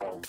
Get